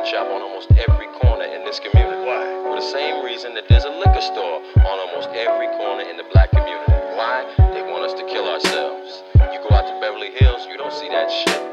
pawn shop on almost every corner in this community. Why? For the same reason that there's a liquor store on almost every corner in the black community. Why? They want us to kill ourselves. You go out to Beverly Hills, you don't see that shit.